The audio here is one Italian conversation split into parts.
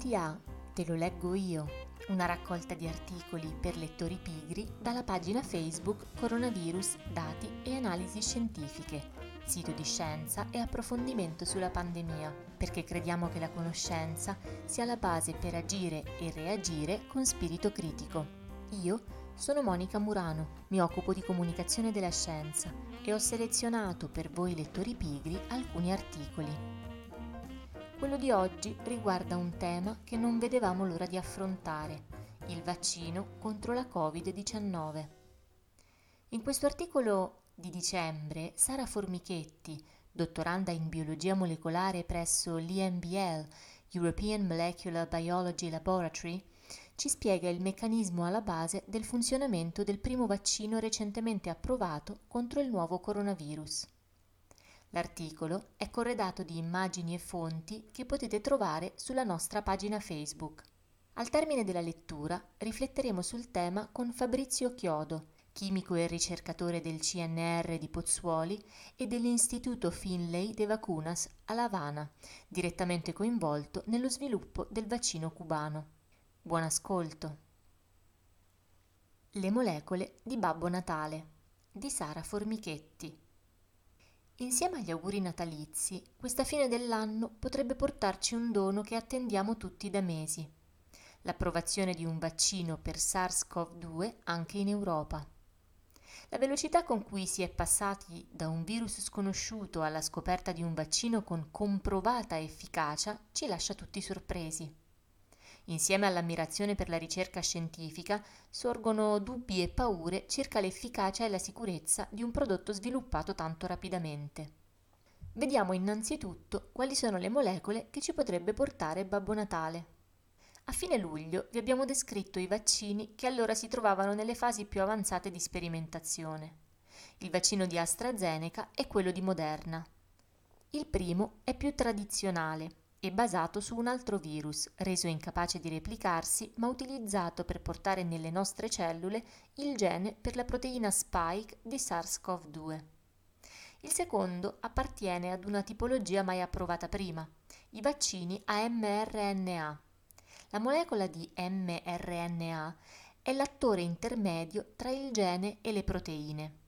TA, te lo leggo io, una raccolta di articoli per lettori pigri dalla pagina Facebook Coronavirus, dati e analisi scientifiche, sito di scienza e approfondimento sulla pandemia, perché crediamo che la conoscenza sia la base per agire e reagire con spirito critico. Io sono Monica Murano, mi occupo di comunicazione della scienza e ho selezionato per voi lettori pigri alcuni articoli. Quello di oggi riguarda un tema che non vedevamo l'ora di affrontare, il vaccino contro la Covid-19. In questo articolo di dicembre, Sara Formichetti, dottoranda in biologia molecolare presso l'EMBL, European Molecular Biology Laboratory, ci spiega il meccanismo alla base del funzionamento del primo vaccino recentemente approvato contro il nuovo coronavirus. L'articolo è corredato di immagini e fonti che potete trovare sulla nostra pagina Facebook. Al termine della lettura rifletteremo sul tema con Fabrizio Chiodo, chimico e ricercatore del CNR di Pozzuoli e dell'Istituto Finlay de Vacunas a La Habana, direttamente coinvolto nello sviluppo del vaccino cubano. Buon ascolto. Le molecole di Babbo Natale di Sara Formichetti. Insieme agli auguri natalizi, questa fine dell'anno potrebbe portarci un dono che attendiamo tutti da mesi, l'approvazione di un vaccino per SARS-CoV-2 anche in Europa. La velocità con cui si è passati da un virus sconosciuto alla scoperta di un vaccino con comprovata efficacia ci lascia tutti sorpresi. Insieme all'ammirazione per la ricerca scientifica sorgono dubbi e paure circa l'efficacia e la sicurezza di un prodotto sviluppato tanto rapidamente. Vediamo innanzitutto quali sono le molecole che ci potrebbe portare Babbo Natale. A fine luglio vi abbiamo descritto i vaccini che allora si trovavano nelle fasi più avanzate di sperimentazione. Il vaccino di AstraZeneca e quello di Moderna. Il primo è più tradizionale è basato su un altro virus, reso incapace di replicarsi, ma utilizzato per portare nelle nostre cellule il gene per la proteina spike di SARS-CoV-2. Il secondo appartiene ad una tipologia mai approvata prima, i vaccini a mRNA. La molecola di mRNA è l'attore intermedio tra il gene e le proteine.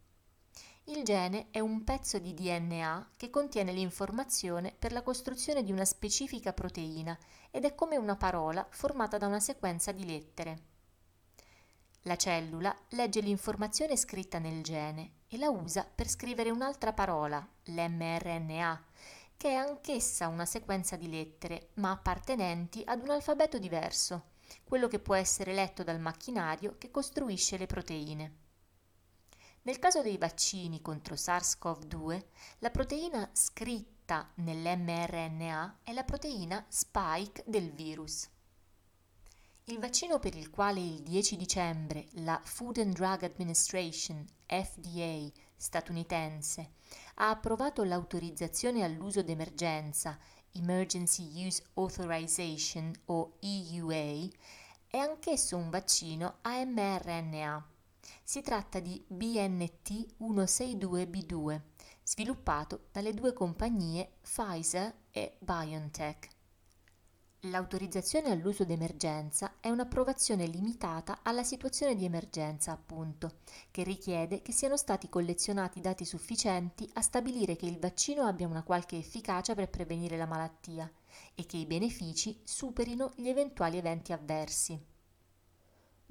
Il gene è un pezzo di DNA che contiene l'informazione per la costruzione di una specifica proteina ed è come una parola formata da una sequenza di lettere. La cellula legge l'informazione scritta nel gene e la usa per scrivere un'altra parola, l'mRNA, che è anch'essa una sequenza di lettere, ma appartenenti ad un alfabeto diverso, quello che può essere letto dal macchinario che costruisce le proteine. Nel caso dei vaccini contro SARS-CoV-2, la proteina scritta nell'mRNA è la proteina spike del virus. Il vaccino per il quale il 10 dicembre la Food and Drug Administration, FDA, statunitense, ha approvato l'autorizzazione all'uso d'emergenza, Emergency Use Authorization o EUA, è anch'esso un vaccino a mRNA si tratta di BNT 162b2, sviluppato dalle due compagnie Pfizer e BioNTech. L'autorizzazione all'uso d'emergenza è un'approvazione limitata alla situazione di emergenza, appunto, che richiede che siano stati collezionati dati sufficienti a stabilire che il vaccino abbia una qualche efficacia per prevenire la malattia e che i benefici superino gli eventuali eventi avversi.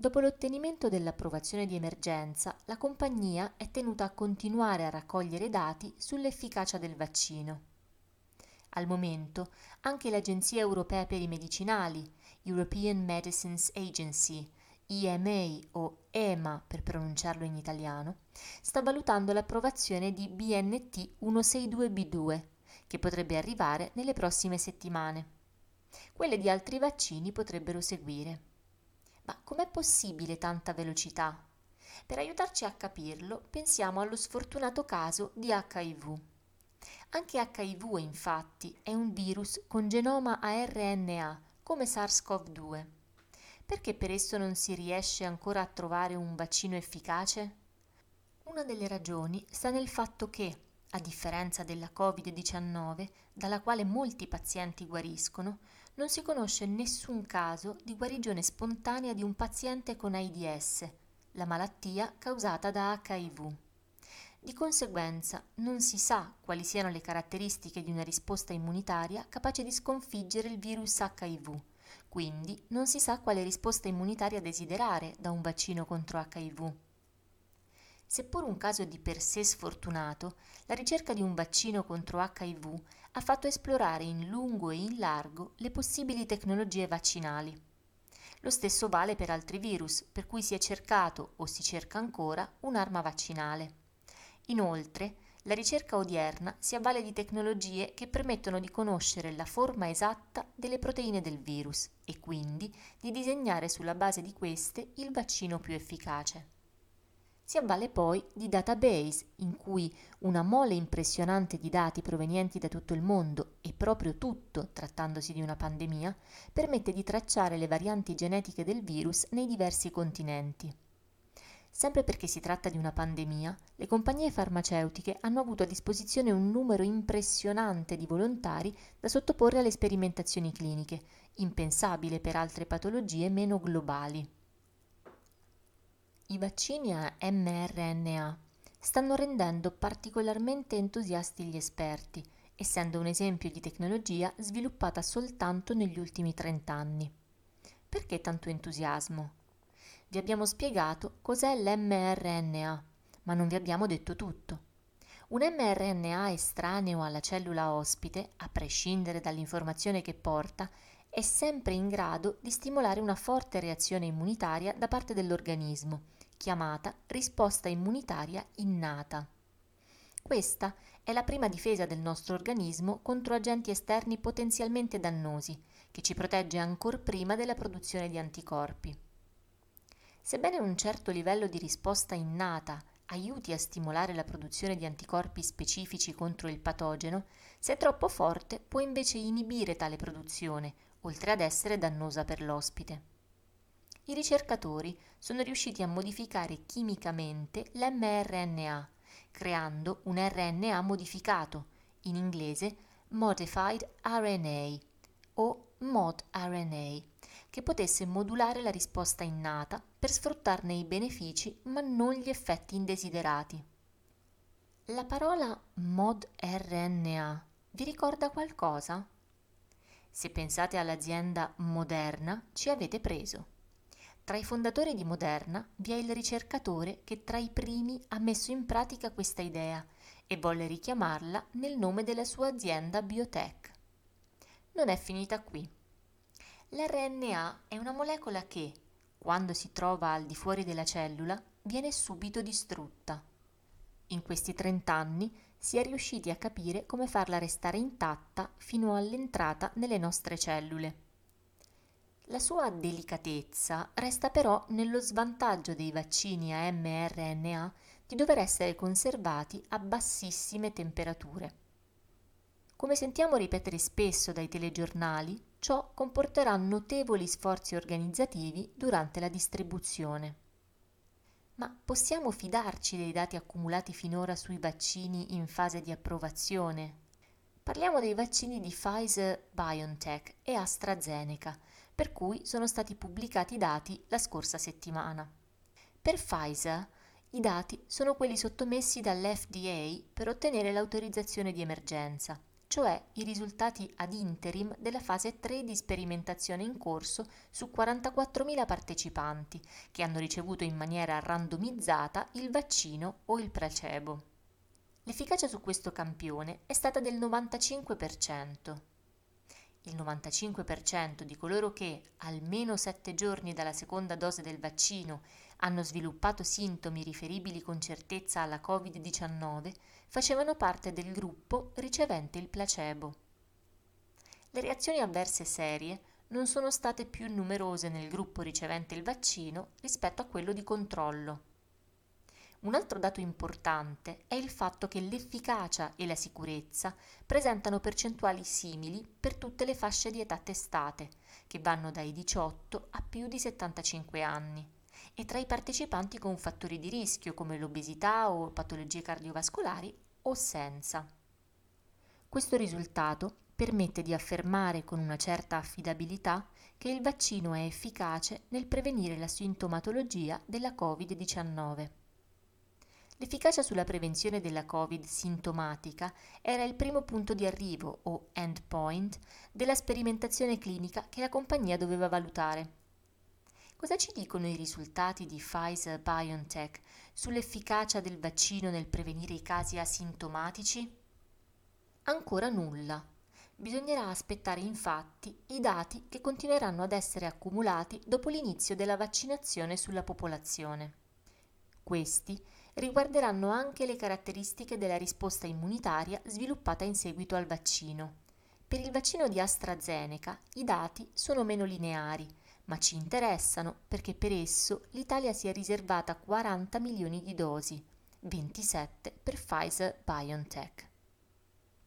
Dopo l'ottenimento dell'approvazione di emergenza, la compagnia è tenuta a continuare a raccogliere dati sull'efficacia del vaccino. Al momento anche l'Agenzia europea per i medicinali, European Medicines Agency, EMA o EMA per pronunciarlo in italiano, sta valutando l'approvazione di BNT 162b2, che potrebbe arrivare nelle prossime settimane. Quelle di altri vaccini potrebbero seguire. Ma com'è possibile tanta velocità? Per aiutarci a capirlo, pensiamo allo sfortunato caso di HIV. Anche HIV, infatti, è un virus con genoma a RNA, come SARS-CoV-2. Perché per esso non si riesce ancora a trovare un vaccino efficace? Una delle ragioni sta nel fatto che, a differenza della Covid-19, dalla quale molti pazienti guariscono, non si conosce nessun caso di guarigione spontanea di un paziente con AIDS, la malattia causata da HIV. Di conseguenza non si sa quali siano le caratteristiche di una risposta immunitaria capace di sconfiggere il virus HIV, quindi non si sa quale risposta immunitaria desiderare da un vaccino contro HIV. Seppur un caso di per sé sfortunato, la ricerca di un vaccino contro HIV ha fatto esplorare in lungo e in largo le possibili tecnologie vaccinali. Lo stesso vale per altri virus, per cui si è cercato o si cerca ancora un'arma vaccinale. Inoltre, la ricerca odierna si avvale di tecnologie che permettono di conoscere la forma esatta delle proteine del virus e quindi di disegnare sulla base di queste il vaccino più efficace. Si avvale poi di database in cui una mole impressionante di dati provenienti da tutto il mondo e proprio tutto, trattandosi di una pandemia, permette di tracciare le varianti genetiche del virus nei diversi continenti. Sempre perché si tratta di una pandemia, le compagnie farmaceutiche hanno avuto a disposizione un numero impressionante di volontari da sottoporre alle sperimentazioni cliniche, impensabile per altre patologie meno globali. I vaccini a mRNA stanno rendendo particolarmente entusiasti gli esperti, essendo un esempio di tecnologia sviluppata soltanto negli ultimi 30 anni. Perché tanto entusiasmo? Vi abbiamo spiegato cos'è l'mRNA, ma non vi abbiamo detto tutto. Un mRNA estraneo alla cellula ospite, a prescindere dall'informazione che porta, è sempre in grado di stimolare una forte reazione immunitaria da parte dell'organismo, chiamata risposta immunitaria innata. Questa è la prima difesa del nostro organismo contro agenti esterni potenzialmente dannosi, che ci protegge ancor prima della produzione di anticorpi. Sebbene un certo livello di risposta innata aiuti a stimolare la produzione di anticorpi specifici contro il patogeno, se troppo forte può invece inibire tale produzione, oltre ad essere dannosa per l'ospite. I ricercatori sono riusciti a modificare chimicamente l'mRNA, creando un RNA modificato, in inglese Modified RNA o ModRNA, che potesse modulare la risposta innata per sfruttarne i benefici ma non gli effetti indesiderati. La parola modRNA vi ricorda qualcosa? Se pensate all'azienda Moderna ci avete preso. Tra i fondatori di Moderna vi è il ricercatore che tra i primi ha messo in pratica questa idea e volle richiamarla nel nome della sua azienda biotech. Non è finita qui. L'RNA è una molecola che, quando si trova al di fuori della cellula, viene subito distrutta. In questi 30 anni si è riusciti a capire come farla restare intatta fino all'entrata nelle nostre cellule. La sua delicatezza resta però nello svantaggio dei vaccini a mRNA di dover essere conservati a bassissime temperature. Come sentiamo ripetere spesso dai telegiornali, Ciò comporterà notevoli sforzi organizzativi durante la distribuzione. Ma possiamo fidarci dei dati accumulati finora sui vaccini in fase di approvazione? Parliamo dei vaccini di Pfizer BioNTech e AstraZeneca, per cui sono stati pubblicati i dati la scorsa settimana. Per Pfizer i dati sono quelli sottomessi dall'FDA per ottenere l'autorizzazione di emergenza cioè i risultati ad interim della fase 3 di sperimentazione in corso su 44.000 partecipanti che hanno ricevuto in maniera randomizzata il vaccino o il placebo. L'efficacia su questo campione è stata del 95%. Il 95% di coloro che, almeno 7 giorni dalla seconda dose del vaccino, hanno sviluppato sintomi riferibili con certezza alla Covid-19 facevano parte del gruppo ricevente il placebo. Le reazioni avverse serie non sono state più numerose nel gruppo ricevente il vaccino rispetto a quello di controllo. Un altro dato importante è il fatto che l'efficacia e la sicurezza presentano percentuali simili per tutte le fasce di età testate, che vanno dai 18 a più di 75 anni, e tra i partecipanti con fattori di rischio come l'obesità o patologie cardiovascolari o senza. Questo risultato permette di affermare con una certa affidabilità che il vaccino è efficace nel prevenire la sintomatologia della Covid-19. L'efficacia sulla prevenzione della Covid sintomatica era il primo punto di arrivo o endpoint della sperimentazione clinica che la compagnia doveva valutare. Cosa ci dicono i risultati di Pfizer BioNTech sull'efficacia del vaccino nel prevenire i casi asintomatici? Ancora nulla. Bisognerà aspettare infatti i dati che continueranno ad essere accumulati dopo l'inizio della vaccinazione sulla popolazione. Questi riguarderanno anche le caratteristiche della risposta immunitaria sviluppata in seguito al vaccino. Per il vaccino di AstraZeneca i dati sono meno lineari, ma ci interessano perché per esso l'Italia si è riservata 40 milioni di dosi, 27 per Pfizer BioNTech.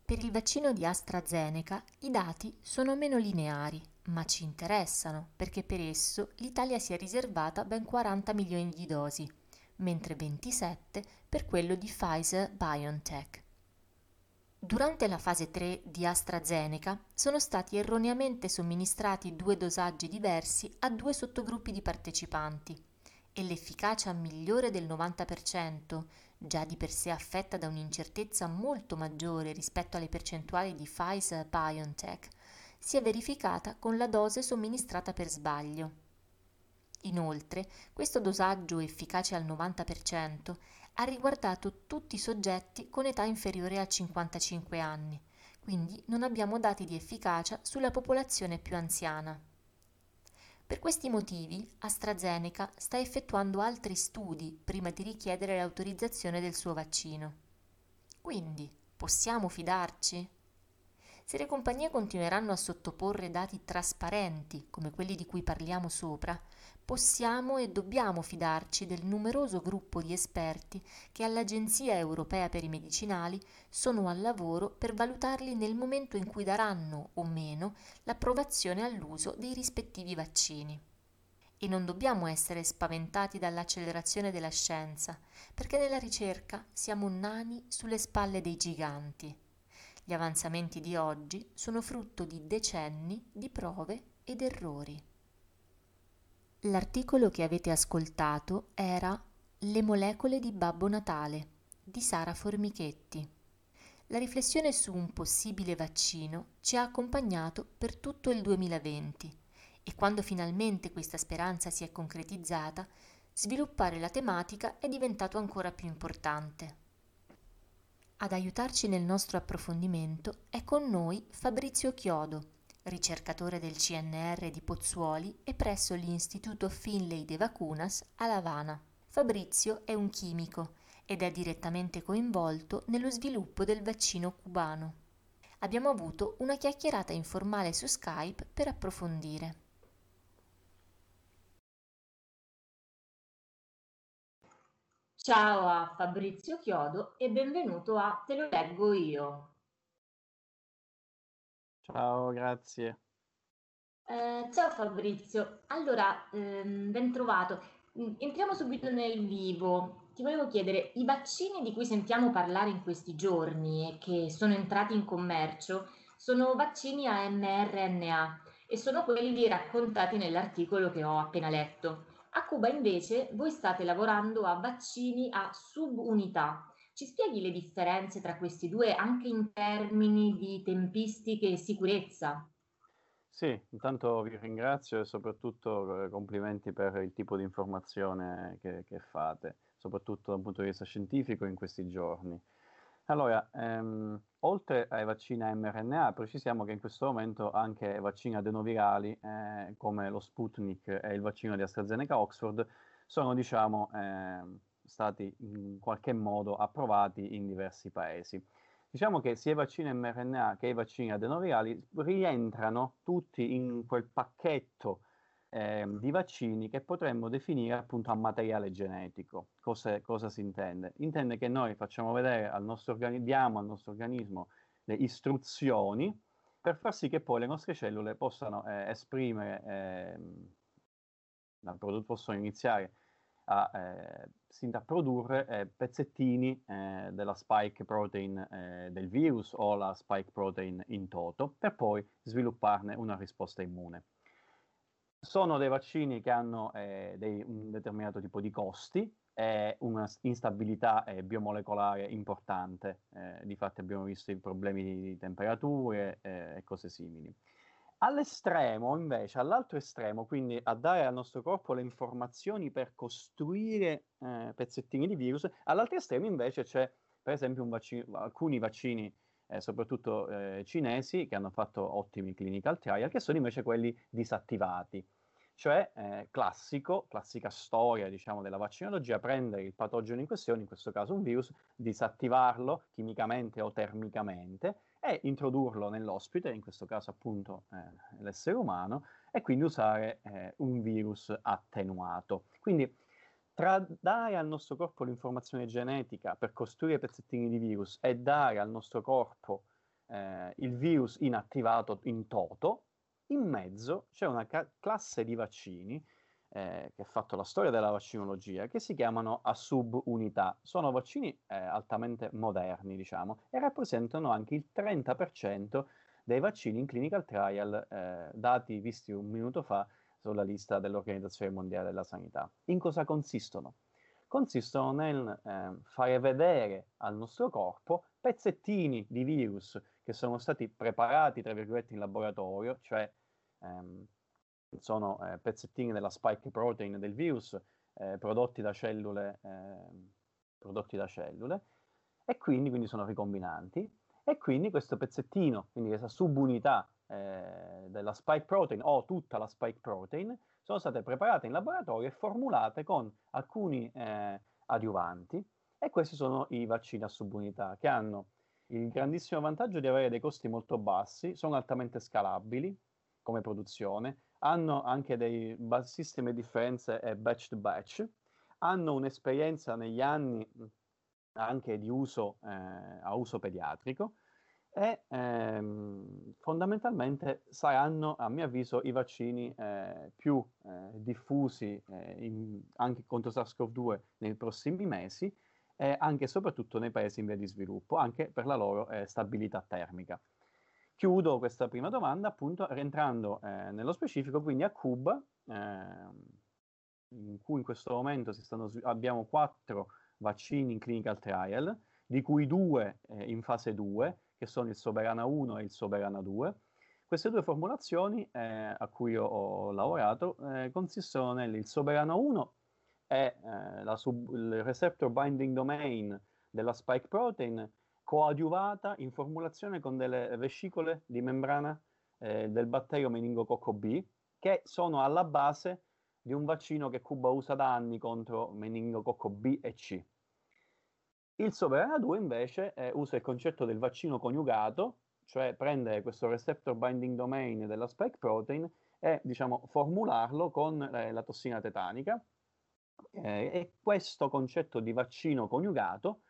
Per il vaccino di AstraZeneca i dati sono meno lineari, ma ci interessano perché per esso l'Italia si è riservata ben 40 milioni di dosi, mentre 27 per quello di Pfizer BioNTech. Durante la fase 3 di AstraZeneca sono stati erroneamente somministrati due dosaggi diversi a due sottogruppi di partecipanti e l'efficacia migliore del 90%, già di per sé affetta da un'incertezza molto maggiore rispetto alle percentuali di Pfizer BioNTech, si è verificata con la dose somministrata per sbaglio. Inoltre, questo dosaggio efficace al 90% ha riguardato tutti i soggetti con età inferiore a 55 anni, quindi non abbiamo dati di efficacia sulla popolazione più anziana. Per questi motivi AstraZeneca sta effettuando altri studi prima di richiedere l'autorizzazione del suo vaccino. Quindi, possiamo fidarci? Se le compagnie continueranno a sottoporre dati trasparenti, come quelli di cui parliamo sopra, possiamo e dobbiamo fidarci del numeroso gruppo di esperti che all'Agenzia europea per i medicinali sono al lavoro per valutarli nel momento in cui daranno o meno l'approvazione all'uso dei rispettivi vaccini. E non dobbiamo essere spaventati dall'accelerazione della scienza, perché nella ricerca siamo nani sulle spalle dei giganti. Gli avanzamenti di oggi sono frutto di decenni di prove ed errori. L'articolo che avete ascoltato era Le molecole di Babbo Natale di Sara Formichetti. La riflessione su un possibile vaccino ci ha accompagnato per tutto il 2020 e quando finalmente questa speranza si è concretizzata, sviluppare la tematica è diventato ancora più importante. Ad aiutarci nel nostro approfondimento è con noi Fabrizio Chiodo, ricercatore del CNR di Pozzuoli e presso l'Istituto Finlay de Vacunas a La Habana. Fabrizio è un chimico ed è direttamente coinvolto nello sviluppo del vaccino cubano. Abbiamo avuto una chiacchierata informale su Skype per approfondire. Ciao a Fabrizio Chiodo e benvenuto a Te lo leggo io. Ciao, grazie. Eh, ciao Fabrizio, allora, ehm, ben trovato. Mm, entriamo subito nel vivo. Ti volevo chiedere, i vaccini di cui sentiamo parlare in questi giorni e che sono entrati in commercio sono vaccini a mRNA e sono quelli raccontati nell'articolo che ho appena letto. A Cuba invece voi state lavorando a vaccini a subunità. Ci spieghi le differenze tra questi due anche in termini di tempistiche e sicurezza? Sì, intanto vi ringrazio e soprattutto eh, complimenti per il tipo di informazione che, che fate, soprattutto dal punto di vista scientifico in questi giorni. Allora, ehm, oltre ai vaccini a mRNA, precisiamo che in questo momento anche vaccini adenovirali eh, come lo Sputnik e il vaccino di AstraZeneca Oxford sono, diciamo, eh, stati in qualche modo approvati in diversi paesi. Diciamo che sia i vaccini mRNA che i vaccini adenovirali rientrano tutti in quel pacchetto eh, di vaccini che potremmo definire appunto a materiale genetico. Cosa, cosa si intende? Intende che noi facciamo vedere al nostro organismo, diamo al nostro organismo le istruzioni per far sì che poi le nostre cellule possano eh, esprimere, eh, possono iniziare a, eh, produrre eh, pezzettini eh, della spike protein eh, del virus o la spike protein in toto per poi svilupparne una risposta immune. Sono dei vaccini che hanno eh, dei, un determinato tipo di costi, e una instabilità eh, biomolecolare importante, difatti abbiamo visto i problemi di temperature e cose simili. All'estremo, invece, all'altro estremo, quindi a dare al nostro corpo le informazioni per costruire eh, pezzettini di virus, all'altro estremo invece c'è, per esempio, vaccino, alcuni vaccini, eh, soprattutto eh, cinesi, che hanno fatto ottimi clinical trial, che sono invece quelli disattivati. Cioè, eh, classico, classica storia, diciamo, della vaccinologia, prendere il patogeno in questione, in questo caso un virus, disattivarlo chimicamente o termicamente, e introdurlo nell'ospite, in questo caso appunto eh, l'essere umano, e quindi usare eh, un virus attenuato. Quindi tra dare al nostro corpo l'informazione genetica per costruire pezzettini di virus e dare al nostro corpo eh, il virus inattivato in toto, in mezzo c'è una ca- classe di vaccini eh, che ha fatto la storia della vaccinologia, che si chiamano a subunità. Sono vaccini eh, altamente moderni, diciamo, e rappresentano anche il 30% dei vaccini in clinical trial, eh, dati visti un minuto fa sulla lista dell'Organizzazione Mondiale della Sanità. In cosa consistono? Consistono nel eh, fare vedere al nostro corpo pezzettini di virus che sono stati preparati, tra virgolette, in laboratorio, cioè ehm, sono eh, pezzettini della spike protein del virus eh, prodotti, da cellule, eh, prodotti da cellule e quindi, quindi, sono ricombinanti. E quindi questo pezzettino, quindi questa subunità eh, della spike protein o tutta la spike protein sono state preparate in laboratorio e formulate con alcuni eh, adiuvanti. E questi sono i vaccini a subunità che hanno il grandissimo vantaggio di avere dei costi molto bassi, sono altamente scalabili come produzione, hanno anche dei bassissime differenze batch to batch, hanno un'esperienza negli anni anche di uso eh, a uso pediatrico e ehm, fondamentalmente saranno, a mio avviso, i vaccini eh, più eh, diffusi eh, in, anche contro SARS-CoV-2 nei prossimi mesi anche e soprattutto nei paesi in via di sviluppo, anche per la loro eh, stabilità termica. Chiudo questa prima domanda appunto rientrando eh, nello specifico quindi a Cuba, eh, in cui in questo momento stanno, abbiamo quattro vaccini in clinical trial, di cui due eh, in fase 2, che sono il Soberana 1 e il Soberana 2. Queste due formulazioni eh, a cui ho, lavorato eh, consistono nel Soberana 1 è eh, sub, il receptor binding domain della spike protein coadiuvata in formulazione con delle vescicole di membrana eh, del batterio meningococco B, che sono alla base di un vaccino che Cuba usa da anni contro meningococco B e C. Il Soberana 2 invece eh, usa il concetto del vaccino coniugato, cioè prendere questo receptor binding domain della spike protein e diciamo, formularlo con eh, la tossina tetanica. Eh, e questo concetto di vaccino coniugato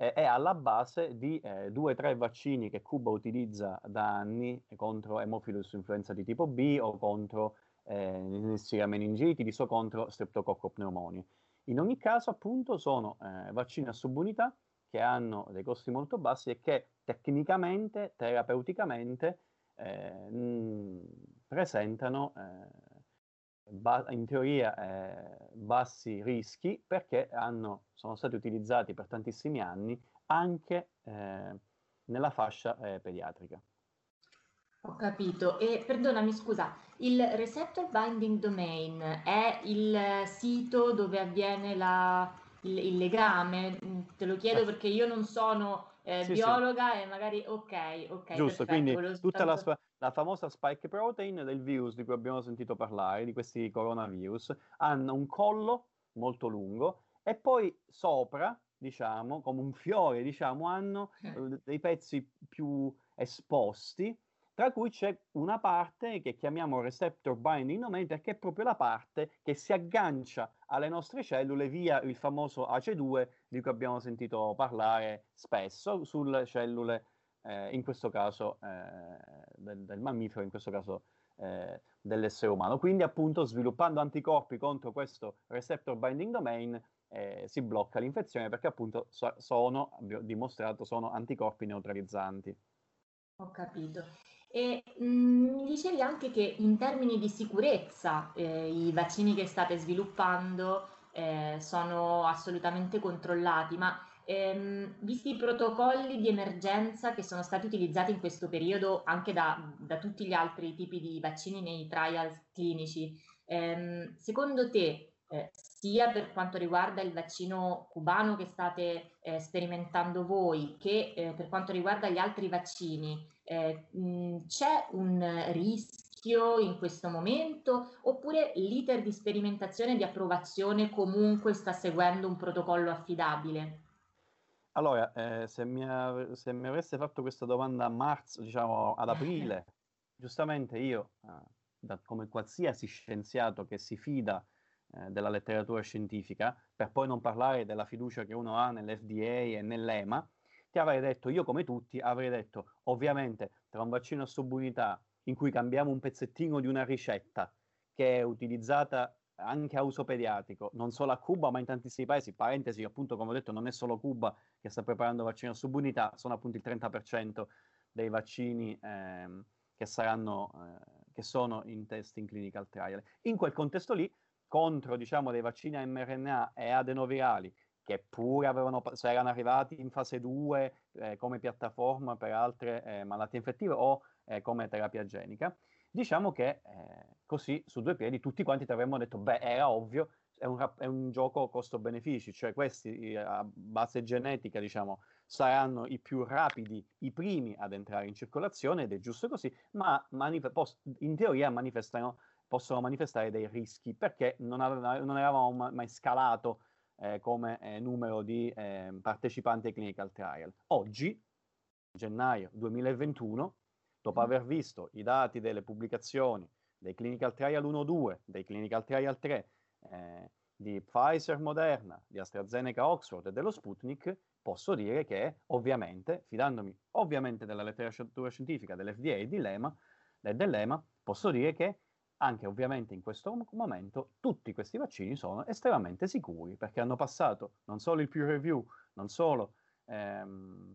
eh, è alla base di eh, due o tre vaccini che Cuba utilizza da anni contro Haemophilus influenza di tipo B o contro eh, Neisseria meningitidis o contro Streptococco pneumoniae. In ogni caso, appunto, sono eh, vaccini a subunità che hanno dei costi molto bassi e che tecnicamente, terapeuticamente, eh, mh, presentano eh, ba- in teoria eh, bassi rischi perché hanno, sono stati utilizzati per tantissimi anni anche eh, nella fascia eh, pediatrica. Ho capito. E perdonami, scusa, il receptor binding domain è il sito dove avviene la, il, il, legame? Te lo chiedo perché io non sono eh, sì, biologa sì. e magari ok, ok. Giusto, perfetto, quindi tutta la, sua, la, famosa spike protein del virus di cui abbiamo sentito parlare, di questi coronavirus, hanno un collo molto lungo e poi sopra, diciamo, come un fiore, diciamo, hanno eh, dei pezzi più esposti tra cui c'è una parte che chiamiamo receptor binding domain perché è proprio la parte che si aggancia alle nostre cellule via il famoso AC2 di cui abbiamo sentito parlare spesso sulle cellule, eh, in questo caso eh, del, del, mammifero, in questo caso eh, dell'essere umano. Quindi appunto sviluppando anticorpi contro questo receptor binding domain eh, si blocca l'infezione perché appunto so- sono, abbiamo dimostrato, sono anticorpi neutralizzanti. Ho capito. E mh, mi dicevi anche che in termini di sicurezza eh, i vaccini che state sviluppando eh, sono assolutamente controllati, ma ehm, visti i protocolli di emergenza che sono stati utilizzati in questo periodo anche da, da tutti gli altri tipi di vaccini nei trial clinici, ehm, secondo te eh, sia per quanto riguarda il vaccino cubano che state eh, sperimentando voi, che eh, per quanto riguarda gli altri vaccini, eh, mh, c'è un rischio in questo momento oppure l'iter di sperimentazione e di approvazione comunque sta seguendo un protocollo affidabile? Allora, eh, se, mi, se, mi, avesse fatto questa domanda a marzo, diciamo ad aprile, giustamente io, eh, da, come qualsiasi scienziato che si fida eh, della letteratura scientifica, per poi non parlare della fiducia che uno ha nell'FDA e nell'EMA, ti avrei detto, io come tutti, avrei detto, ovviamente, tra un vaccino a subunità in cui cambiamo un pezzettino di una ricetta che è utilizzata anche a uso pediatrico, non solo a Cuba, ma in tantissimi paesi. Parentesi, appunto, come ho detto, non è solo Cuba che sta preparando vaccini a subunità, sono appunto il 30% dei vaccini ehm, che, saranno, eh, che sono in test in clinical trial. In quel contesto lì, contro diciamo, dei vaccini a mRNA e adenovirali, che pure avevano, erano arrivati in fase 2 eh, come piattaforma per altre eh, malattie infettive o eh, come terapia genica, diciamo che eh, così su due piedi tutti quanti ti avremmo detto, beh, era ovvio, è un, è un gioco costo-benefici, cioè questi a base genetica, diciamo, saranno i più rapidi, i primi ad entrare in circolazione ed è giusto così, ma manif- post- in teoria manifestano possono manifestare dei rischi perché non, ave- non eravamo mai scalato eh, come eh, numero di eh, partecipanti ai clinical trial. Oggi, gennaio 2021, dopo aver visto i dati delle pubblicazioni dei clinical trial 1-2, dei clinical trial 3, eh, di Pfizer, Moderna, di AstraZeneca, Oxford e dello Sputnik, posso dire che ovviamente, fidandomi ovviamente della letteratura scientifica dell'FDA e dell'EMA, posso dire che anche ovviamente in questo momento tutti questi vaccini sono estremamente sicuri perché hanno passato non solo il peer review, non solo ehm,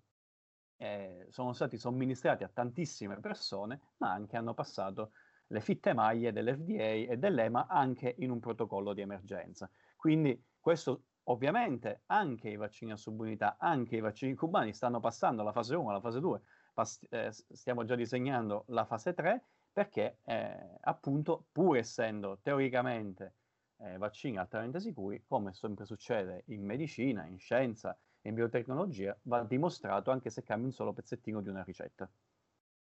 eh, sono stati somministrati a tantissime persone, ma anche hanno passato le fitte maglie dell'FDA e dell'EMA anche in un protocollo di emergenza. Quindi questo ovviamente anche i vaccini a subunità, anche i vaccini cubani stanno passando alla fase 1, alla fase 2, pass- eh, stiamo già disegnando la fase 3 perché eh, appunto pur essendo teoricamente eh, vaccini altamente sicuri, come sempre succede in medicina, in scienza e in biotecnologia, va dimostrato anche se cambi un solo pezzettino di una ricetta.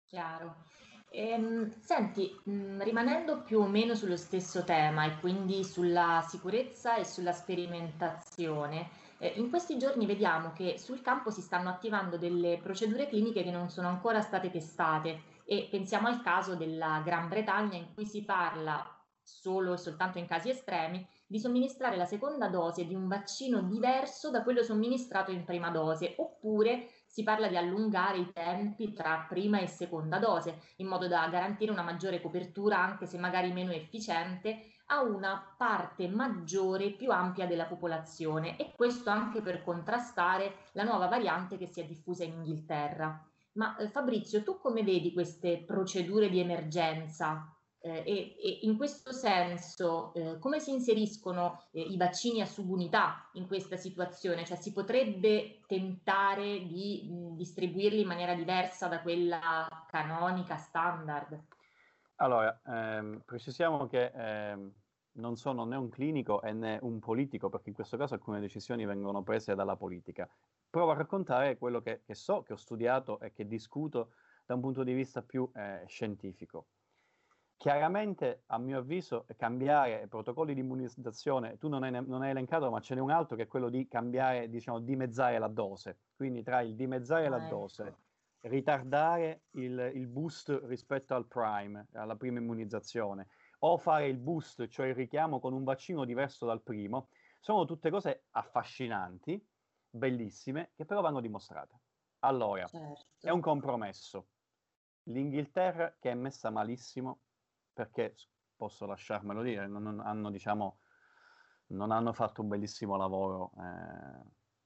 Chiaro. Ehm, senti, mh, mm, rimanendo più o meno sullo stesso tema e quindi sulla sicurezza e sulla sperimentazione, eh, in questi giorni vediamo che sul campo si stanno attivando delle procedure cliniche che non sono ancora state testate e pensiamo al caso della Gran Bretagna in cui si parla solo e soltanto in casi estremi di somministrare la seconda dose di un vaccino diverso da quello somministrato in prima dose, oppure si parla di allungare i tempi tra prima e seconda dose, in modo da garantire una maggiore copertura, anche se magari meno efficiente, a una parte maggiore, più ampia della popolazione e questo anche per contrastare la nuova variante che si è diffusa in Inghilterra. Ma eh, Fabrizio, tu come vedi queste procedure di emergenza? Eh, e, e, in questo senso, eh, come si inseriscono eh, i vaccini a subunità in questa situazione? Cioè si potrebbe tentare di mh, distribuirli in maniera diversa da quella canonica standard? Allora, ehm, precisiamo che ehm, non sono né un clinico né un politico, perché in questo caso alcune decisioni vengono prese dalla politica provo a raccontare quello che, che, so, che ho studiato e che discuto da un punto di vista più eh, scientifico. Chiaramente, a mio avviso, cambiare protocolli di immunizzazione, tu non hai, non hai elencato, ma ce n'è un altro che è quello di cambiare, diciamo, dimezzare la dose. Quindi tra il dimezzare ah, la ecco. dose, ritardare il, il, boost rispetto al prime, alla prima immunizzazione, o fare il boost, cioè il richiamo con un vaccino diverso dal primo, sono tutte cose affascinanti, bellissime, che però vanno dimostrate. Allora, certo. è un compromesso. L'Inghilterra, che è messa malissimo, perché posso lasciarmelo dire, non, hanno, diciamo, non hanno fatto un bellissimo lavoro eh,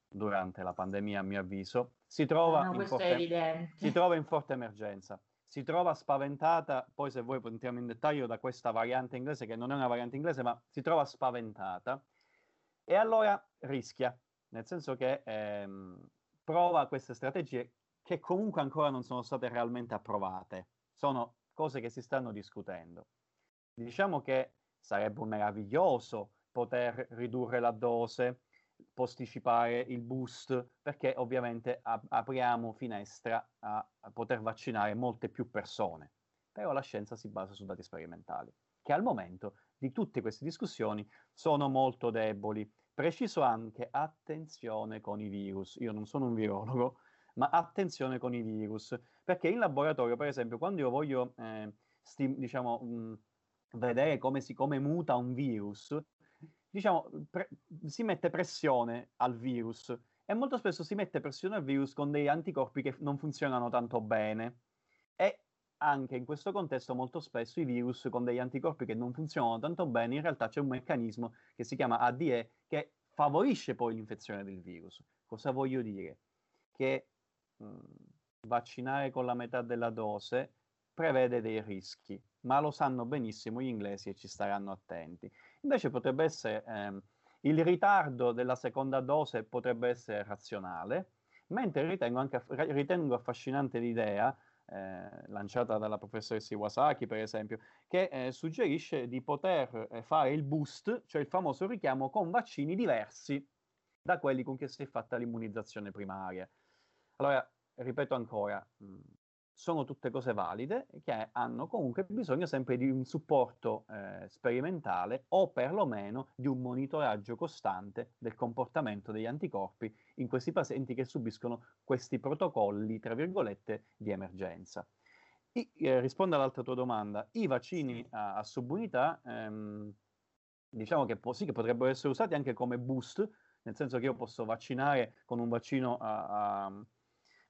durante la pandemia, a mio avviso. Si trova, no, in forte, si trova in forte emergenza. Si trova spaventata, poi se vuoi entriamo in dettaglio da questa variante inglese, che non è una variante inglese, ma si trova spaventata. E allora rischia, nel senso che ehm, prova queste strategie che comunque ancora non sono state realmente approvate, sono cose che si stanno discutendo. Diciamo che sarebbe meraviglioso poter ridurre la dose, posticipare il boost perché ovviamente ap- apriamo finestra a, a, poter vaccinare molte più persone. Però la scienza si basa su dati sperimentali, che al momento di tutte queste discussioni sono molto deboli. Preciso anche attenzione con i virus. Io non sono un virologo, ma attenzione con i virus, perché in laboratorio, per esempio, quando io voglio eh, sti- diciamo, mh, vedere come, si, come muta un virus, diciamo, pre- si mette pressione al virus e molto spesso si mette pressione al virus con dei anticorpi che non funzionano tanto bene. E anche in questo contesto molto spesso i virus con degli anticorpi che non funzionano tanto bene, in realtà c'è un meccanismo che si chiama ADE che favorisce poi l'infezione del virus. Cosa voglio dire? Che mh, vaccinare con la metà della dose prevede dei rischi, ma lo sanno benissimo gli inglesi e ci staranno attenti. Invece potrebbe essere ehm, il ritardo della seconda dose potrebbe essere razionale, mentre ritengo, anche, ritengo affascinante l'idea eh, lanciata dalla professoressa Iwasaki, per esempio, che eh, suggerisce di poter eh, fare il boost, cioè il famoso richiamo con vaccini diversi da quelli con cui si è fatta l'immunizzazione primaria. Allora, ripeto ancora, mh, sono tutte cose valide che hanno comunque bisogno sempre di un supporto eh, sperimentale o perlomeno di un monitoraggio costante del comportamento degli anticorpi in questi pazienti che subiscono questi protocolli, tra virgolette, di emergenza. I, eh, rispondo all'altra tua domanda, i vaccini a, a subunità, ehm, diciamo che, po- sì, che potrebbero essere usati anche come boost, nel senso che io posso vaccinare con un vaccino a, a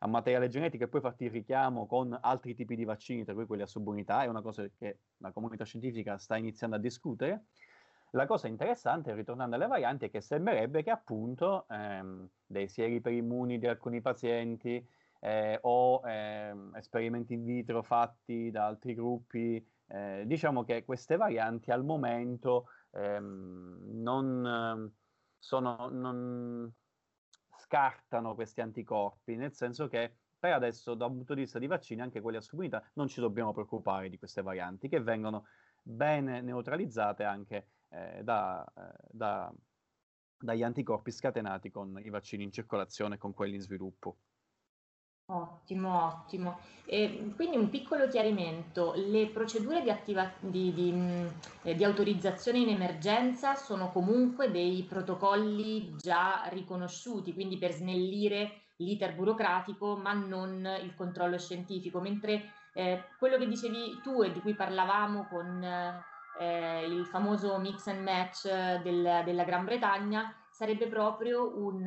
a materiale genetico e poi farti il richiamo con altri tipi di vaccini, tra cui quelli a subunità, è una cosa che la comunità scientifica sta iniziando a discutere. La cosa interessante, ritornando alle varianti, è che sembrerebbe che appunto ehm, dei sieri per immuni di alcuni pazienti eh, o ehm, esperimenti in vitro fatti da altri gruppi, eh, diciamo che queste varianti al momento ehm, non, ehm, sono, non, scartano questi anticorpi, nel senso che per adesso, da un punto di vista di vaccini, anche quelli a subunità, non ci dobbiamo preoccupare di queste varianti che vengono bene neutralizzate anche eh, da, eh, da, dagli anticorpi scatenati con i vaccini in circolazione e con quelli in sviluppo. Ottimo, ottimo. E quindi un piccolo chiarimento, le procedure di, attiva- di, di, eh, di, autorizzazione in emergenza sono comunque dei protocolli già riconosciuti, quindi per snellire l'iter burocratico, ma non il controllo scientifico, mentre eh, quello che dicevi tu e di cui parlavamo con eh, il famoso mix and match del, della Gran Bretagna sarebbe proprio un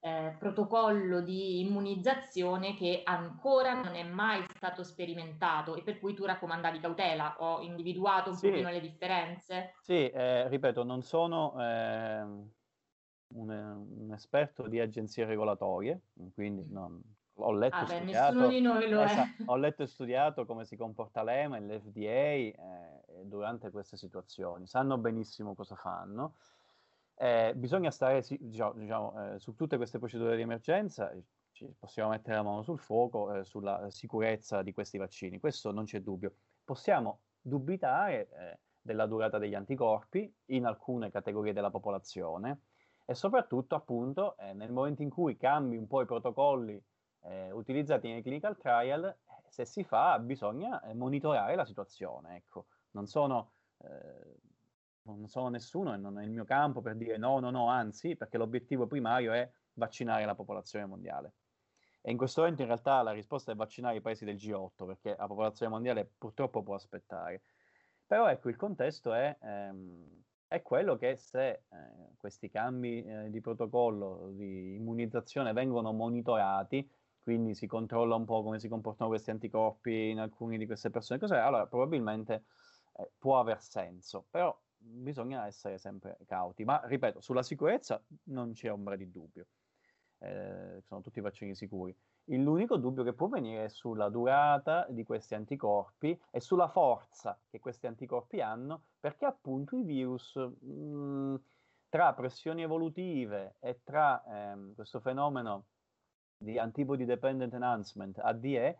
eh, protocollo di immunizzazione che ancora non è mai stato sperimentato e per cui tu raccomandavi cautela. Ho individuato un sì. pochino le differenze? Sì, eh, ripeto, non sono eh, un, un, esperto di agenzie regolatorie, quindi non, ho letto, ah, beh, studiato, esatto, ho letto e studiato come si comporta l'EMA e l'FDA eh, durante queste situazioni. Sanno benissimo cosa fanno. Eh, bisogna stare diciamo, diciamo, eh, su tutte queste procedure di emergenza, ci possiamo mettere la mano sul fuoco eh, sulla sicurezza di questi vaccini, questo non c'è dubbio. Possiamo dubitare eh, della durata degli anticorpi in alcune categorie della popolazione e soprattutto appunto eh, nel momento in cui cambi un po' i protocolli eh, utilizzati nei clinical trial, se si fa bisogna monitorare la situazione. Ecco. Non sono non sono nessuno e non è il mio campo per dire no, no, no, anzi, perché l'obiettivo primario è vaccinare la popolazione mondiale. E in questo momento in realtà la risposta è vaccinare i paesi del G8, perché la popolazione mondiale purtroppo può aspettare. Però ecco, il contesto è, ehm, è quello che se eh, questi cambi eh, di protocollo di immunizzazione vengono monitorati, quindi si controlla un po' come si comportano questi anticorpi in alcune di queste persone, cos'è? allora probabilmente eh, può aver senso, però bisogna essere sempre cauti. Ma ripeto, sulla sicurezza non c'è ombra di dubbio, eh, sono tutti vaccini sicuri. L'unico dubbio che può venire è sulla durata di questi anticorpi e sulla forza che questi anticorpi hanno, perché appunto i virus mh, mm, tra pressioni evolutive e tra ehm, questo fenomeno di antibody dependent enhancement, ADE,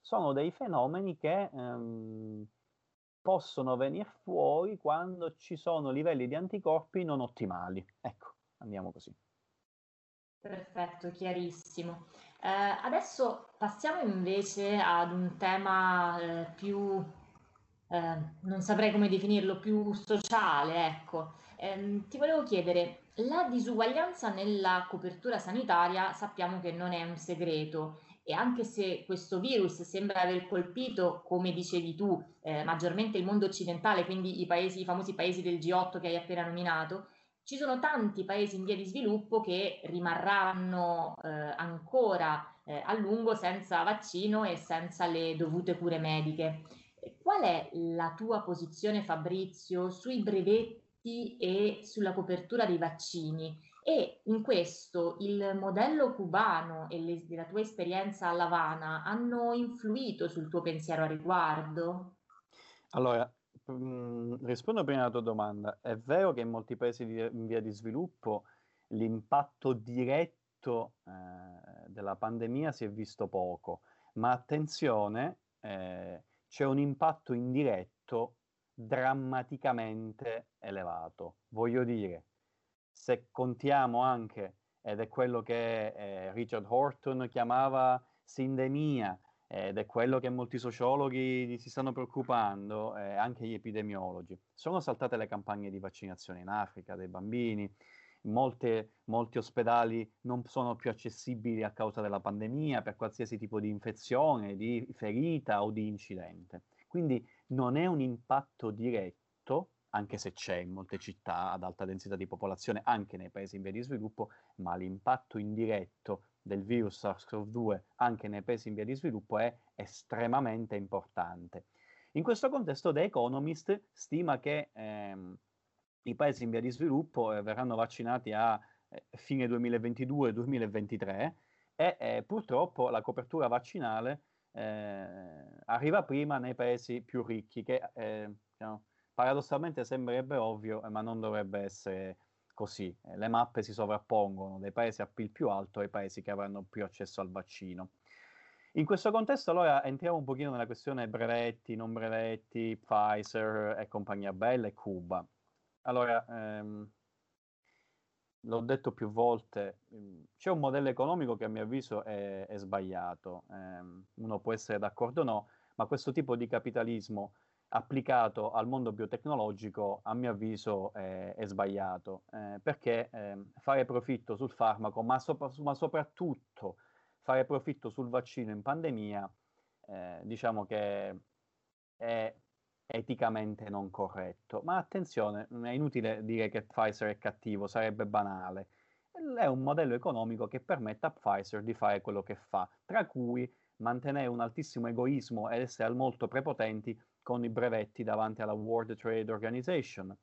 sono dei fenomeni che ehm, possono venire fuori quando ci sono livelli di anticorpi non ottimali. Ecco, andiamo così. Perfetto, chiarissimo. Eh, adesso passiamo invece ad un tema eh, più, eh, non saprei come definirlo, più sociale, ecco. Ehm, ti volevo chiedere, la disuguaglianza nella copertura sanitaria sappiamo che non è un segreto e anche se questo virus sembra aver colpito, come dicevi tu, eh, maggiormente il mondo occidentale, quindi i, paesi, i famosi paesi del G8 che hai appena nominato, ci sono tanti paesi in via di sviluppo che rimarranno eh, ancora eh, a lungo senza vaccino e senza le dovute cure mediche. Qual è la tua posizione, Fabrizio, sui brevetti e sulla copertura dei vaccini? E in questo il modello cubano e le, la tua esperienza a Lavana hanno influito sul tuo pensiero a riguardo? Allora, Mm, rispondo prima alla tua domanda. È vero che in molti paesi di, in via di sviluppo l'impatto diretto eh, della pandemia si è visto poco, ma attenzione, eh, c'è un impatto indiretto drammaticamente elevato. Voglio dire, se contiamo anche, ed è quello che eh, Richard Horton chiamava sindemia, ed è quello che molti sociologhi si stanno preoccupando, eh, anche gli epidemiologi. Sono saltate le campagne di vaccinazione in Africa dei bambini, Molte, molti ospedali non sono più accessibili a causa della pandemia per qualsiasi tipo di infezione, di ferita o di incidente. Quindi non è un impatto diretto, anche se c'è in molte città ad alta densità di popolazione, anche nei paesi in via di sviluppo, ma l'impatto indiretto del virus SARS-CoV-2 anche nei paesi in via di sviluppo è estremamente importante. In questo contesto The Economist stima che ehm, i paesi in via di sviluppo eh, verranno vaccinati a eh, fine 2022-2023 e eh, purtroppo la copertura vaccinale eh, arriva prima nei paesi più ricchi, che eh, diciamo, paradossalmente sembrerebbe ovvio, ma non dovrebbe essere così, eh, le mappe si sovrappongono dai paesi a PIL più alto ai paesi che avranno più accesso al vaccino. In questo contesto allora entriamo un pochino nella questione brevetti, non brevetti, Pfizer e compagnia bella e Cuba. Allora, ehm, l'ho detto più volte, ehm, c'è un modello economico che a mio avviso è, è sbagliato. Eh, uno può essere d'accordo o no, ma questo tipo di capitalismo applicato al mondo biotecnologico, a mio avviso, è, è sbagliato, eh, perché eh, fare profitto sul farmaco, ma, sopra, ma, soprattutto fare profitto sul vaccino in pandemia, eh, diciamo che è eticamente non corretto. Ma attenzione, è inutile dire che Pfizer è cattivo, sarebbe banale. È un modello economico che permette a Pfizer di fare quello che fa, tra cui mantenere un altissimo egoismo ed essere molto prepotenti con i brevetti davanti alla World Trade Organization,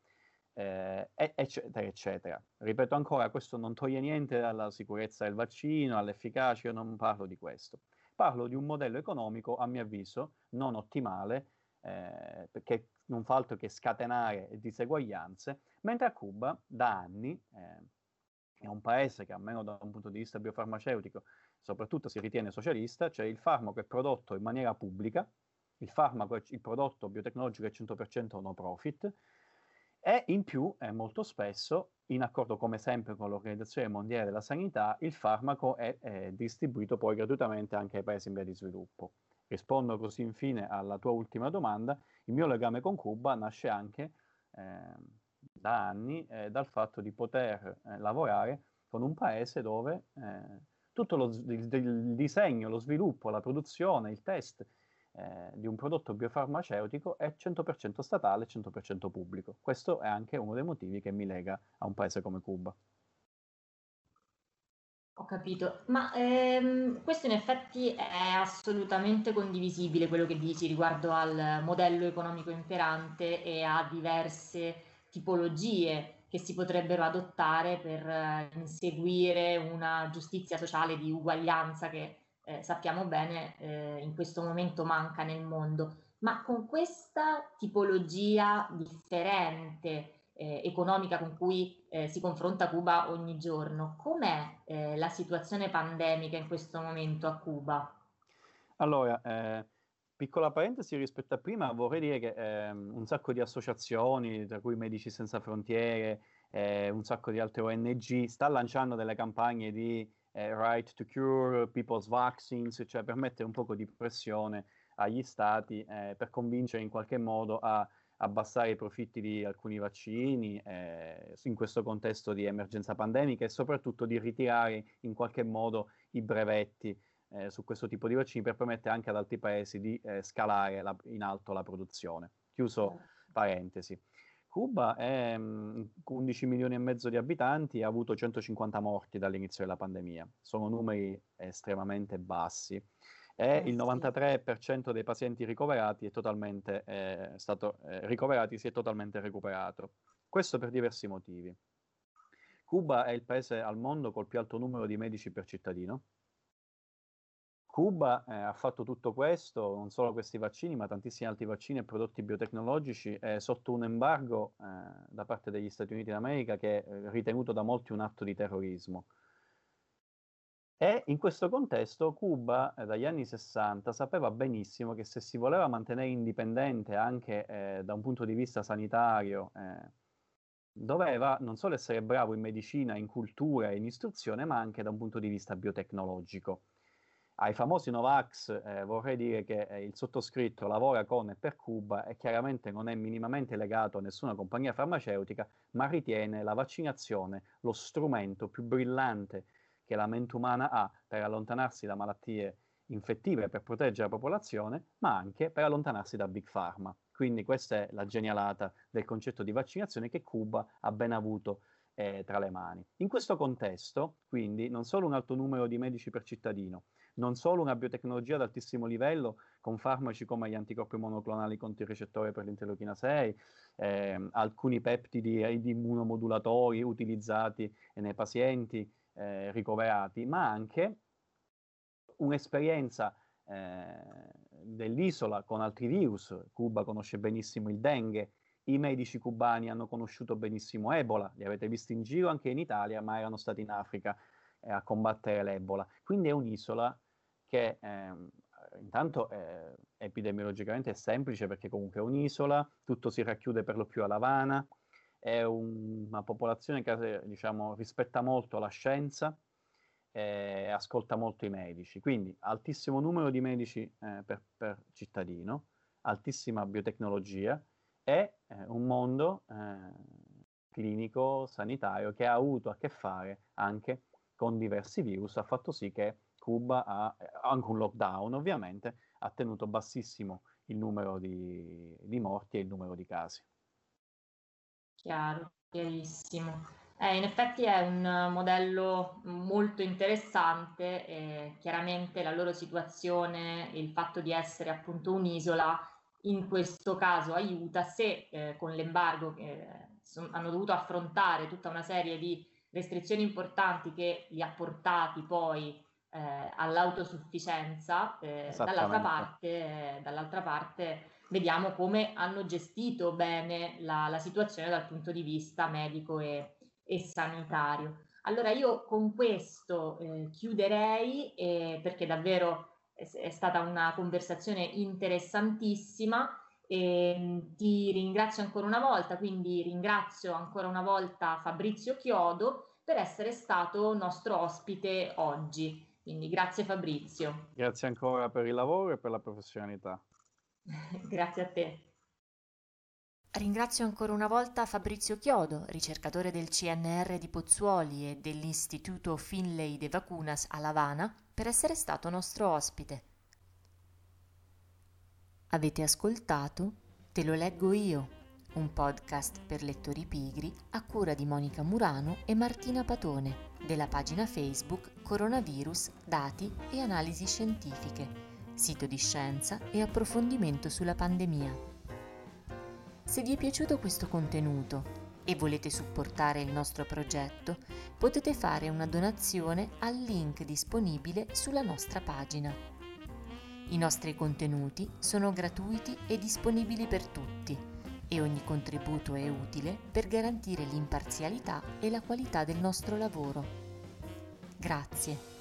eh, eccetera, eccetera. Ripeto ancora, questo non toglie niente alla sicurezza del vaccino, all'efficacia, io non parlo di questo. Parlo di un modello economico, a mio avviso, non ottimale, eh, perché non fa altro che scatenare diseguaglianze, mentre a Cuba da anni eh, è un paese che almeno da un punto di vista biofarmaceutico soprattutto si ritiene socialista, cioè il farmaco è prodotto in maniera pubblica, il farmaco, il prodotto biotecnologico è 100% no profit e in più, eh, molto spesso, in accordo come sempre con l'Organizzazione Mondiale della Sanità, il farmaco è, è distribuito poi gratuitamente anche ai paesi in via di sviluppo. Rispondo così infine alla tua ultima domanda. Il mio legame con Cuba nasce anche eh, da anni eh, dal fatto di poter eh, lavorare con un paese dove eh, tutto lo, il, il, disegno, lo sviluppo, la produzione, il test eh, di un prodotto biofarmaceutico è 100% statale, 100% pubblico. Questo è anche uno dei motivi che mi lega a un paese come Cuba. Ho capito, ma ehm, questo in effetti è assolutamente condivisibile quello che dici riguardo al modello economico imperante e a diverse tipologie che si potrebbero adottare per eh, inseguire una giustizia sociale di uguaglianza che eh, sappiamo bene eh, in questo momento manca nel mondo. Ma con questa tipologia differente eh, economica con cui eh, si confronta Cuba ogni giorno. Com'è eh, la situazione pandemica in questo momento a Cuba? Allora, eh, piccola parentesi rispetto a prima, vorrei dire che ehm, un sacco di associazioni, tra cui Medici Senza Frontiere, eh, un sacco di altre ONG, sta lanciando delle campagne di eh, Right to Cure, People's Vaccines, cioè per mettere un po' di pressione agli stati per convincere in qualche modo a abbassare i profitti di alcuni vaccini eh, in questo contesto di emergenza pandemica e soprattutto di ritirare in qualche modo i brevetti eh, su questo tipo di vaccini per permettere anche ad altri paesi di eh, scalare la, in alto la produzione. Chiuso certo. parentesi. Cuba è mh, 11 milioni e mezzo di abitanti e ha avuto 150 morti dall'inizio della pandemia. Sono numeri estremamente bassi e il 93% dei pazienti ricoverati è totalmente eh, stato eh, ricoverati si è totalmente recuperato. Questo per diversi motivi. Cuba è il paese al mondo col più alto numero di medici per cittadino. Cuba eh, ha fatto tutto questo, non solo questi vaccini, ma tantissimi altri vaccini e prodotti biotecnologici, eh, sotto un embargo eh, da parte degli Stati Uniti d'America che è ritenuto da molti un atto di terrorismo. E in questo contesto Cuba, eh, dagli anni 60, sapeva benissimo che se si voleva mantenere indipendente anche eh, da un punto di vista sanitario, eh, doveva non solo essere bravo in medicina, in cultura e in istruzione, ma anche da un punto di vista biotecnologico. Ai famosi Novax eh, vorrei dire che eh, il sottoscritto lavora con e per Cuba e chiaramente non è minimamente legato a nessuna compagnia farmaceutica, ma ritiene la vaccinazione lo strumento più brillante che la mente umana ha per allontanarsi da malattie infettive per proteggere la popolazione, ma anche per allontanarsi da Big Pharma. Quindi questa è la genialata del concetto di vaccinazione che Cuba ha ben avuto eh, tra le mani. In questo contesto, quindi, non solo un alto numero di medici per cittadino, non solo una biotecnologia ad altissimo livello con farmaci come gli anticorpi monoclonali contro il recettore per l'interleuchina 6, eh, alcuni peptidi ed immunomodulatori utilizzati nei pazienti, eh, ricoverati, ma anche un'esperienza eh, dell'isola con altri virus. Cuba conosce benissimo il dengue, i medici cubani hanno conosciuto benissimo Ebola, li avete visti in giro anche in Italia, ma erano stati in Africa eh, a combattere l'Ebola. Quindi è un'isola che ehm, intanto eh, epidemiologicamente è semplice perché comunque è un'isola, tutto si racchiude per lo più a Lavana, è un, una popolazione che diciamo, rispetta molto la scienza e ascolta molto i medici, quindi altissimo numero di medici eh, per, per, cittadino, altissima biotecnologia e eh, un mondo eh, clinico, sanitario che ha avuto a che fare anche con diversi virus, ha fatto sì che Cuba ha, anche un lockdown ovviamente, ha tenuto bassissimo il numero di, di morti e il numero di casi. Chiaro, chiarissimo. Eh, in effetti è un modello molto interessante e chiaramente la loro situazione il fatto di essere appunto un'isola in questo caso aiuta se eh, con l'embargo che son, hanno dovuto affrontare tutta una serie di restrizioni importanti che li ha portati poi eh, all'autosufficienza, eh, dall'altra parte, eh, dall'altra parte vediamo come hanno gestito bene la, la situazione dal punto di vista medico e, e sanitario. Allora io con questo eh, chiuderei eh, perché davvero è, è, stata una conversazione interessantissima e mm, ti ringrazio ancora una volta, quindi ringrazio ancora una volta Fabrizio Chiodo per essere stato nostro ospite oggi. Quindi grazie Fabrizio. Grazie ancora per il lavoro e per la professionalità. Grazie a te. Ringrazio ancora una volta Fabrizio Chiodo, ricercatore del CNR di Pozzuoli e dell'Istituto Finlay de Vacunas a Lavana, per essere stato nostro ospite. Avete ascoltato? Te lo leggo io. un podcast per lettori pigri a cura di Monica Murano e Martina Patone della pagina Facebook Coronavirus, Dati e Analisi Scientifiche, sito di scienza e approfondimento sulla pandemia. Se vi è piaciuto questo contenuto e volete supportare il nostro progetto, potete fare una donazione al link disponibile sulla nostra pagina. I nostri contenuti sono gratuiti e disponibili per tutti e ogni contributo è utile per garantire l'imparzialità e la qualità del nostro lavoro. Grazie.